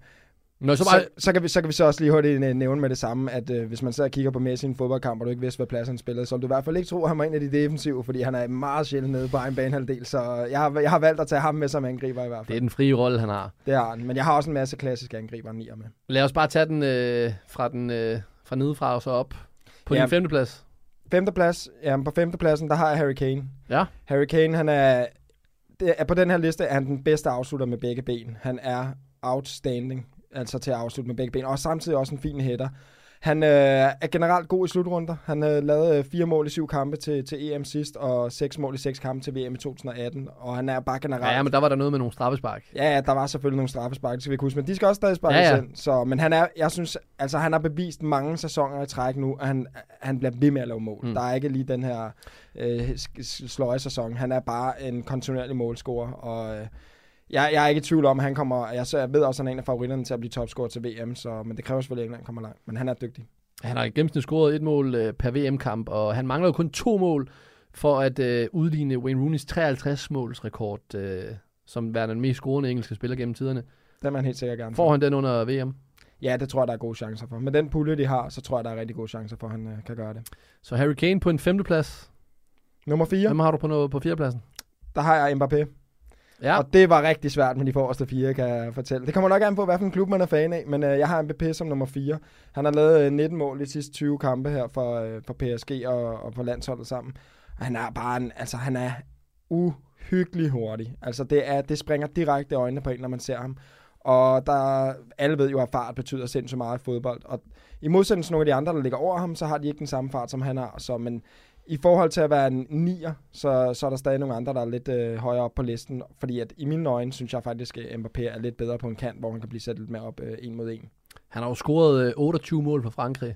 Nå, så bare- så, så, kan vi, så kan vi så også lige hurtigt øh, nævne med det samme, at øh, hvis man så kigger på Messi i en fodboldkamp, og du ikke vidste, hvad plads han spillede, så vil du i hvert fald ikke tro, at han var en af de defensive, fordi han er meget sjældent nede på egen banehalvdel, så jeg har, jeg har valgt at tage ham med som angriber i hvert Det fald. er den frie rolle, han har. Det har han, men jeg har også en masse klassiske angriber nier med. Lad os bare tage den øh, fra, den, øh, fra nedefra og så op på Ja. din femte plads. Femteplads, ja, på femtepladsen, der har jeg Harry Kane. Ja. Harry Kane, han er, det er, på den her liste er han den bedste afslutter med begge ben. Han er outstanding, altså til at afslutte med begge ben, og samtidig også en fin hætter. Han øh, er generelt god i slutrunder. Han øh, lavede øh, fire mål i syv kampe til, til EM sidst, og seks mål i seks kampe til VM i 2018. Og han er bare generelt... Ja, ja, men der var der noget med nogle straffespark. Ja, ja, der var selvfølgelig nogle straffespark, det skal vi ikke huske, men de skal også stadig sparke Ja, ja. ind. Så, men han er, jeg synes, altså han har bevist mange sæsoner i træk nu, at han, han bliver ved med at lave mål. Mm. Der er ikke lige den her øh, sløje sæson. Han er bare en kontinuerlig målscorer, og øh, jeg, jeg er ikke i tvivl om, at han kommer, jeg, så jeg ved også, at han er en af favoritterne til at blive topscorer til VM, så, men det kræver selvfølgelig, at England kommer langt. Men han er dygtig. Han har i gennemsnit scoret et mål øh, per VM-kamp, og han mangler jo kun to mål for at øh, udligne Wayne Rooneys 53-måls rekord, øh, som værende den mest scorende engelske spiller gennem tiderne. Det vil han helt sikkert gerne. Får han den under VM? Ja, det tror jeg, der er gode chancer for. Med den pulje, de har, så tror jeg, der er rigtig gode chancer for, at han øh, kan gøre det. Så Harry Kane på en femteplads. Nummer 4. Hvem har du på, noget, på fjerdepladsen? Der har jeg Mbappé. Ja. Og det var rigtig svært med de forreste fire, kan jeg fortælle. Det kommer nok an på, hvilken klub man er fan af, men øh, jeg har Mbappé som nummer 4. Han har lavet øh, 19 mål i de sidste 20 kampe her for, øh, for PSG og, og for landsholdet sammen. Og han er bare en, altså han er uhyggelig hurtig. Altså det, er, det springer direkte øjnene på en, når man ser ham. Og der, alle ved jo, at fart betyder sindssygt meget i fodbold. Og i modsætning til nogle af de andre, der ligger over ham, så har de ikke den samme fart, som han har. Så, men i forhold til at være en nier, så, så er der stadig nogle andre, der er lidt øh, højere op på listen. Fordi at i mine øjne, synes jeg faktisk, at Mbappé er lidt bedre på en kant, hvor han kan blive sat lidt mere op øh, en mod en. Han har jo scoret øh, 28 mål for Frankrig,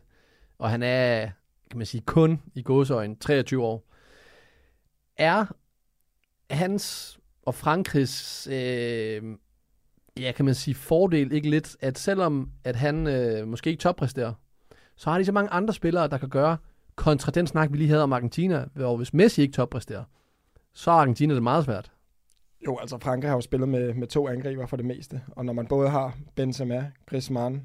og han er, kan man sige, kun i gåseøjne 23 år. Er hans og Frankrigs, øh, ja, kan man sige, fordel ikke lidt, at selvom at han øh, måske ikke toppræsterer, så har de så mange andre spillere, der kan gøre, kontra den snak, vi lige havde om Argentina, hvor hvis Messi ikke toppræsterer, så er Argentina det meget svært. Jo, altså Frankrig har jo spillet med, med to angriber for det meste. Og når man både har Benzema, Griezmann,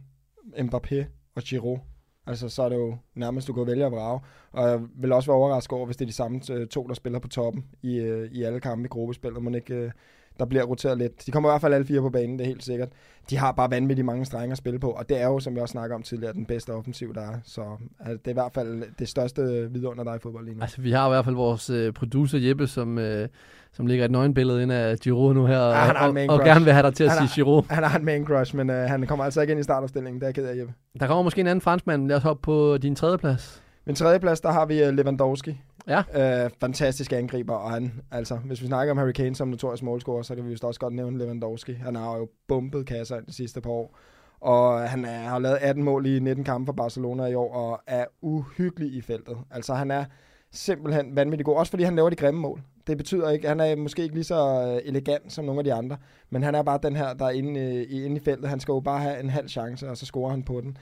Mbappé og Giroud, altså så er det jo nærmest, du kan vælge at vrage. Og jeg vil også være overrasket over, hvis det er de samme øh, to, der spiller på toppen i, øh, i alle kampe i gruppespillet. Man ikke, øh, der bliver roteret lidt. De kommer i hvert fald alle fire på banen, det er helt sikkert. De har bare vanvittigt mange strenge at spille på, og det er jo, som jeg også snakker om tidligere, den bedste offensiv, der er. Så altså, det er i hvert fald det største vidunder, der er i fodbold lige nu. Altså, vi har i hvert fald vores øh, producer Jeppe, som, øh, som ligger et nøgenbillede ind af Giroud nu her, Ja, han har en og, og, og gerne vil have dig til at Han sige Giroud. Han har en main crush, men øh, han kommer altså ikke ind i startopstillingen. Det er jeg ked af, Jeppe. Der kommer måske en anden franskmand. Lad os hoppe på din tredje plads. Min tredje plads, der har vi øh, Lewandowski. Ja. Øh, fantastisk angriber, og han, altså, hvis vi snakker om Harry Kane som notorisk målscorer, så kan vi jo også godt nævne Lewandowski. Han har jo bumpet kasser de sidste par år. Og han er, har lavet 18 mål i 19 kampe for Barcelona i år, og er uhyggelig i feltet. Altså, han er simpelthen vanvittig god. Også fordi han laver de grimme mål. Det betyder ikke, han er måske ikke lige så øh, elegant som nogle af de andre, men han er bare den her, der er inde, i- inde i feltet. Han skal jo bare have en halv chance, og så scorer han på den.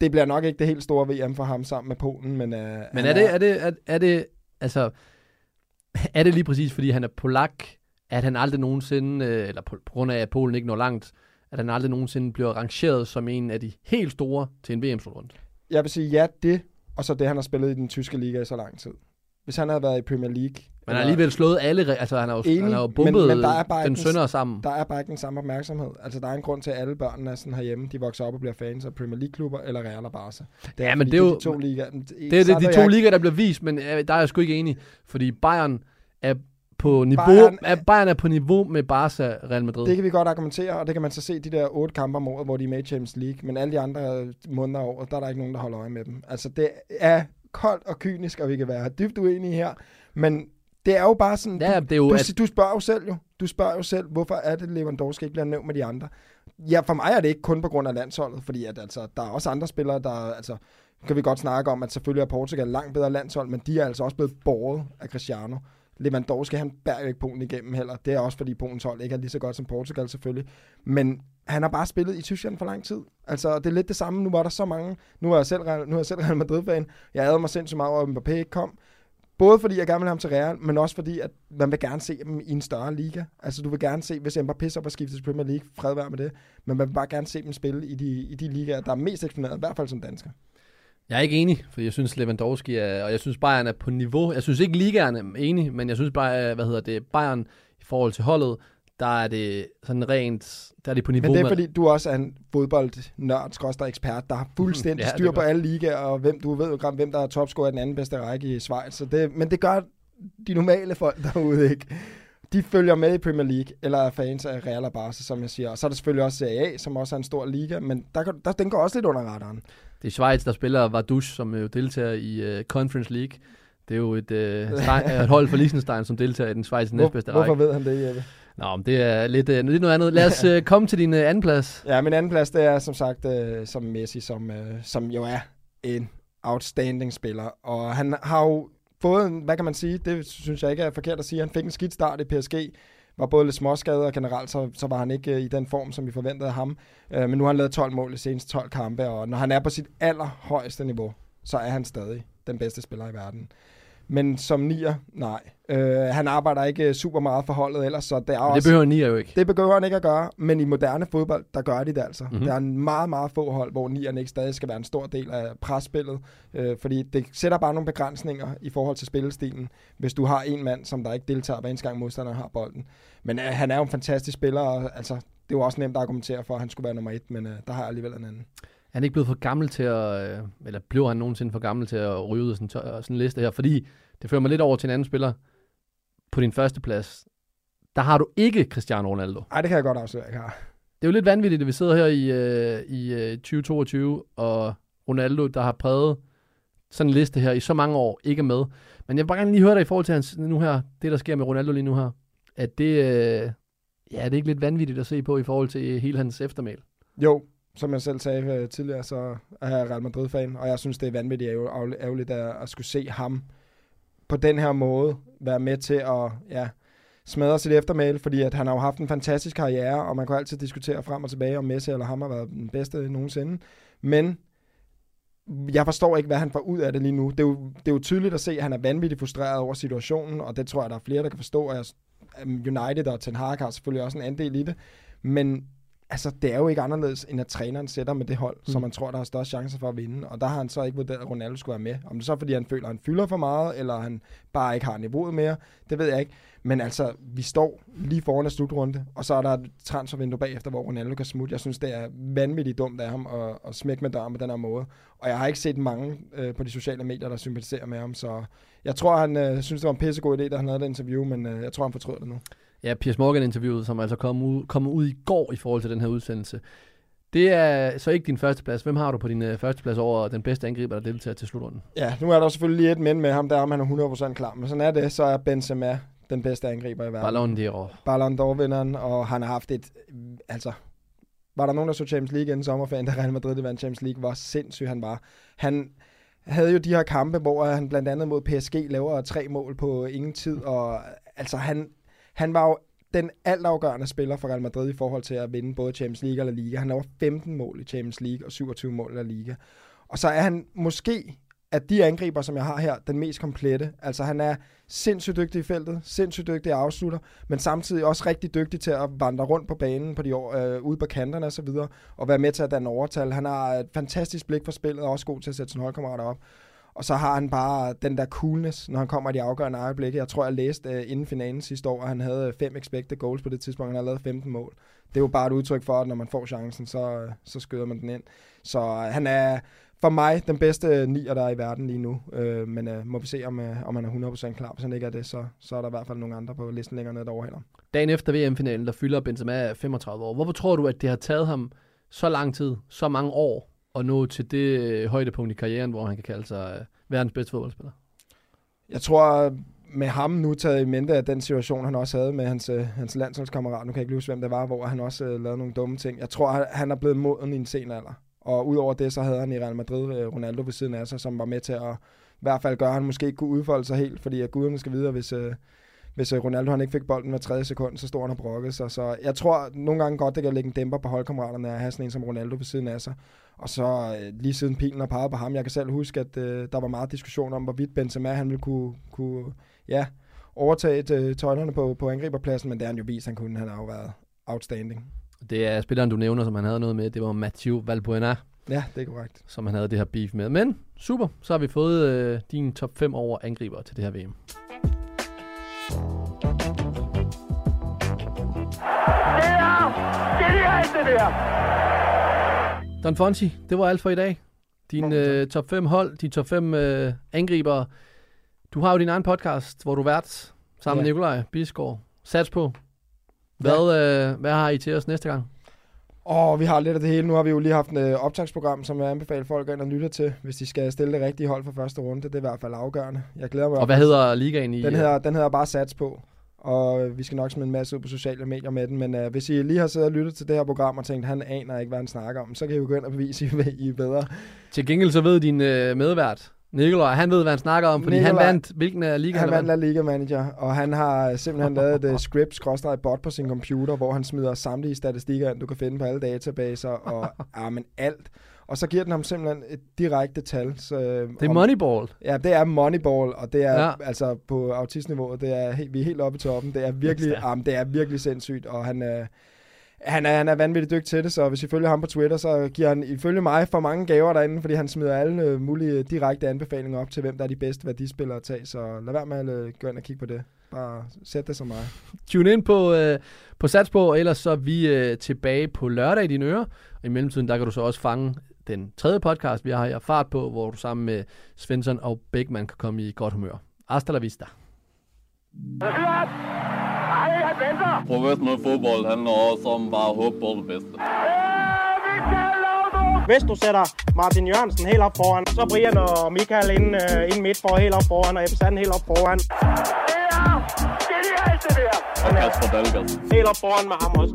Det bliver nok ikke det helt store VM for ham sammen med Polen, men... Øh, Men er det, er, det, er, er det, altså, er det lige præcis, fordi han er polak, at han aldrig nogensinde, øh, eller på, på grund af, at Polen ikke når langt, at han aldrig nogensinde bliver rangeret som en af de helt store til en VM-slutrunde? Jeg vil sige ja, det, og så det, han har spillet i den tyske liga i så lang tid. Hvis han havde været i Premier League... Man har alligevel slået alle, altså han har jo, Enig, han har jo bumpet men, men der er bare den sønder sammen. Der er bare ikke den samme opmærksomhed. Altså, der er en grund til, at alle børnene er sådan herhjemme. De vokser op og bliver fans af Premier League-klubber eller Real og Barca. Det er, ja, men det er jo de to ligaer. Det er det, de to ligaer, der bliver vist, men der er jeg sgu ikke enig, fordi Bayern er på niveau, Bayern er, Bayern er på niveau med Barca Real Madrid. Det kan vi godt argumentere, og det kan man så se de der otte kampe om året, hvor de er med i Champions League. Men alle de andre måneder året, der er der ikke nogen, der holder øje med dem. Altså, det er koldt og kynisk, og vi kan være dybt uenige her. Men det er jo bare sådan... Ja, du, det er jo, du, at- du spørger jo selv jo. Du spørger jo selv, hvorfor er det, Lewandowski ikke bliver nævnt med de andre? Ja, for mig er det ikke kun på grund af landsholdet, fordi at, altså, der er også andre spillere, der... Altså, kan vi godt snakke om, at selvfølgelig er Portugal langt bedre landshold, men de er altså også blevet båret af Cristiano. Lewandowski, han bærer jo ikke Polen igennem heller. Det er også, fordi Polens hold ikke er lige så godt som Portugal selvfølgelig. Men han har bare spillet i Tyskland for lang tid. Altså, det er lidt det samme. Nu var der så mange. Nu er jeg selv, nu er jeg selv Real Madrid-fan. Jeg havde mig sindssygt meget over, at Mbappé ikke kom. Både fordi jeg gerne vil have ham til Real, men også fordi, at man vil gerne se dem i en større liga. Altså, du vil gerne se, hvis Mbappé så var skiftet til Premier League, fred være med det. Men man vil bare gerne se dem spille i de, i de ligaer, der er mest eksponeret, i hvert fald som dansker. Jeg er ikke enig, for jeg synes Lewandowski er, og jeg synes Bayern er på niveau. Jeg synes ikke ligaerne er enig, men jeg synes bare, hvad hedder det, Bayern i forhold til holdet, der er det sådan rent, der er det på niveau Men det er fordi, du også er en fodboldnørd, skråstrej ekspert, der har [LAUGHS] fuldstændig Ja, styr på alle ligaer, og hvem, du ved jo hvem der er topscorer i den anden bedste række i Schweiz. Så det, men det gør de normale folk [LAUGHS] derude ikke. De følger med i Premier League, eller er fans af Real og Barca, som jeg siger. Og så er der selvfølgelig også Serie A, som også er en stor liga, men der, der, den går også lidt under radaren. Det er Schweiz, der spiller Vaduz, som jo deltager i uh, Conference League. Det er jo et, [LAUGHS] uh, stein, et hold for Liechtenstein, som deltager i den Schweiz næstbedste Hvor, række. hvorfor ved han det, Jeppe? Nå, men det er lidt, uh, lidt noget andet. Lad os uh, komme til din uh, anden plads. Ja, min anden plads, det er som sagt øh, som Messi, som, øh, som jo er en outstanding spiller. Og han har jo fået, en, hvad kan man sige, det synes jeg ikke er forkert at sige, han fik en skidt start i PSG, var både lidt småskadet, og generelt så, så var han ikke øh, i den form, som vi forventede af ham. Øh, men nu har han lavet 12 mål i seneste 12 kampe, og når han er på sit allerhøjeste niveau, så er han stadig den bedste spiller i verden. Men som nier, nej. Øh, han arbejder ikke super meget for holdet ellers, så det er også... det behøver nier jo ikke. Det behøver han ikke at gøre, men i moderne fodbold, der gør de det altså. Mhm. Mm-hmm. Der er en meget, meget få hold, hvor nierne ikke stadig skal være en stor del af presspillet, øh, fordi det sætter bare nogle begrænsninger i forhold til spillestilen, hvis du har en mand, som der ikke deltager hver eneste gang modstanderen har bolden. Men øh, han er jo en fantastisk spiller, og altså, det er jo også nemt at argumentere for, at han skulle være nummer et, men øh, der har jeg alligevel en anden. Er han ikke blevet for gammel til at, øh, eller blev han nogensinde for gammel til at ryge ud af sådan, to- sådan en liste her? Fordi det fører mig lidt over til en anden spiller. På din første plads, der har du ikke Cristiano Ronaldo. Ej, det kan jeg godt afsløre, jeg har. Det er jo lidt vanvittigt, at vi sidder her i, øh, i øh, 2022, og Ronaldo, der har præget sådan en liste her i så mange år, ikke er med. Men jeg vil bare gerne lige høre dig i forhold til hans, nu her, det der sker med Ronaldo lige nu her. At det, øh, ja, det er ikke lidt vanvittigt at se på i forhold til hele hans eftermæl. Jo, som jeg selv sagde øh, tidligere, så er jeg Real Madrid-fan, og jeg synes, det er vanvittigt ærgerligt at, at skulle se ham på den her måde være med til at ja, smadre sit eftermæl, fordi at han har jo haft en fantastisk karriere, og man kan altid diskutere frem og tilbage, om Messi eller ham har været den bedste nogensinde. Men jeg forstår ikke, hvad han får ud af det lige nu. Det er, jo, det er jo tydeligt at se, at han er vanvittigt frustreret over situationen, og det tror jeg, der er flere, der kan forstå. Og jeg, United og Ten Hag har selvfølgelig også en andel i det. Men altså, det er jo ikke anderledes, end at træneren sætter med det hold, mm. som man tror, der har størst chancer for at vinde. Og der har han så ikke vurderet, at Ronaldo skulle være med. Om det så er, fordi han føler, at han fylder for meget, eller han bare ikke har niveauet mere, det ved jeg ikke. Men altså, vi står lige foran en slutrunde, og så er der et transfervindue bagefter, hvor Ronaldo kan smutte. Jeg synes, det er vanvittigt dumt af ham at, at smække med døren på den her måde. Og jeg har ikke set mange øh, på de sociale medier, der sympatiserer med ham, så jeg tror, han øh, synes, det var en pissegod idé, da han havde det interview, men øh, jeg tror, han fortryder det nu. Ja, Piers Morgan-interviewet, som altså kom ud, kom ud i går i forhold til den her udsendelse. Det er så ikke din første plads. Hvem har du på din øh, første plads over den bedste angriber, der deltager til slutrunden? Ja, nu er der selvfølgelig lige et men med ham, der er, om han er 100% klar. Men sådan er det, så er Benzema den bedste angriber i verden. Ballon d'Or. Ballon d'Or-vinderen, og han har haft et... Altså, var der nogen, der så Champions League inden sommerferien, da Real Madrid vandt Champions League, hvor sindssyg han var. Han havde jo de her kampe, hvor han blandt andet mod PSG laver tre mål på ingen tid, og altså han, han var jo den altafgørende spiller for Real Madrid i forhold til at vinde både Champions League og La Liga. Han laver 15 mål i Champions League og 27 mål i La Liga. Og så er han måske af de angriber, som jeg har her, den mest komplette. Altså han er sindssygt dygtig i feltet, sindssygt dygtig at afslutter, men samtidig også rigtig dygtig til at vandre rundt på banen på de år, øh, ude på kanterne osv., og, og være med til at danne overtal. Han har et fantastisk blik for spillet, og også god til at sætte sine holdkammerater op. Og så har han bare den der coolness, når han kommer i de afgørende øjeblikke. Jeg tror, jeg læste uh, inden finalen sidste år, at han havde øh, fem expected goals på det tidspunkt. Han havde lavet 15 mål. Det er jo bare et udtryk for, at når man får chancen, så, øh, så skyder man den ind. Så uh, han er for mig den bedste nier, der er i verden lige nu. Uh, men uh, må vi se, om, uh, om han er 100% klar. Hvis han ikke er det, så, så er der i hvert fald nogle andre på listen længere ned, der overhælder. Dagen efter VM-finalen, der fylder Benzema 35 år. Hvorfor tror du, at det har taget ham så lang tid, så mange år, at nå til det øh, højdepunkt i karrieren, hvor han kan kalde sig øh, verdens bedste fodboldspiller? Jeg tror, øh, med ham nu taget i mente af den situation, han også havde med hans, hans landsholdskammerat, nu kan jeg ikke huske, hvem det var, hvor han også øh, lavede nogle dumme ting. Jeg tror, han- han er blevet moden i en sen alder. Og udover det, så havde han i Real Madrid øh, Ronaldo ved siden af sig, som var med til at i hvert fald gøre, at han måske ikke kunne udfolde sig helt, fordi at guderne skal videre, hvis, øh, hvis øh, Ronaldo han ikke fik bolden hver tredje sekund, så stod han og brokkede sig. Så jeg tror nogle gange godt, det kan lægge en dæmper på holdkammeraterne at have sådan en som Ronaldo ved siden af sig. Og så øh, lige siden pilen har peget på ham, jeg kan selv huske, at øh, der var meget diskussion om, hvorvidt Benzema han ville kunne, kunne ja, overtage øh, tøjlerne på, på angriberpladsen, men det har han jo vist, han kunne. Han har jo været outstanding. Det er spilleren, du nævner, som han havde noget med. Det var Mathieu Valbuena, Ja, det er korrekt. som han havde det her beef med. Men super, så har vi fået øh, din top 5 over angriber til det her VM. Det der! Don Fonsi, det var alt for i dag. Din øh, top 5 hold, de top 5 øh, angribere. Du har jo din egen podcast, hvor du er vært sammen med Ja. Nikolaj Bisgaard. Sats på. Hvad, øh, hvad har I til os næste gang? Og vi har lidt af det hele. Nu har vi jo lige haft et øh, optagsprogram, som jeg anbefaler folk at lytte til, hvis de skal stille det rigtige hold for første runde. Det er i hvert fald afgørende. Jeg glæder mig. Og hvad hedder ligaen i? Den hedder, den hedder bare Sats på. Og vi skal nok smide en masse ud på sociale medier med den. Men uh, hvis I lige har siddet og lyttet til det her program og tænkt, han aner ikke, hvad han snakker om, så kan I jo gå ind og bevise, [LAUGHS] at I er bedre. Til gengæld så ved din øh, medvært, Nikolaj, han ved, hvad han snakker om, fordi Nikolaj, han vandt, hvilken er liga Han vandt La Liga Manager, og han har simpelthen [LAUGHS] lavet et script, skråstrej bot på sin computer, hvor han smider samtlige statistikker ind, du kan finde på alle databaser, og ja, [LAUGHS] men alt. Og så giver den ham simpelthen et direkte tal. Så, det er om, Moneyball. Ja, det er Moneyball, og det er ja. altså på autistniveauet, det er, vi er helt oppe i toppen. Det er virkelig, ja, det er virkelig sindssygt, og han er, han er, han er vanvittigt dygtig til det, så hvis I følger ham på Twitter, så giver han ifølge mig for mange gaver derinde, fordi han smider alle øh, mulige direkte anbefalinger op til, hvem der er de bedste værdispillere at tage. Så lad være med at øh, gå ind og kigge på det. Bare sæt det som mig. Tune ind på, øh, på Satsbo, og ellers så er vi øh, tilbage på lørdag i dine ører. Og i mellemtiden, der kan du så også fange den tredje podcast, vi har her, Fart på, hvor du sammen med Svensson og Beckmann kan komme i godt humør. Hasta la vista. Professionel fodbold handler også om bare at håbe på det bedste. Hvis du sætter Martin Jørgensen helt op foran, så Brian og Michael ind, uh, ind midt for helt op foran, og Ebbe Sand helt op foran. Det er genialt, det der! Og Kasper Dahlgaard. Helt op foran med ham også.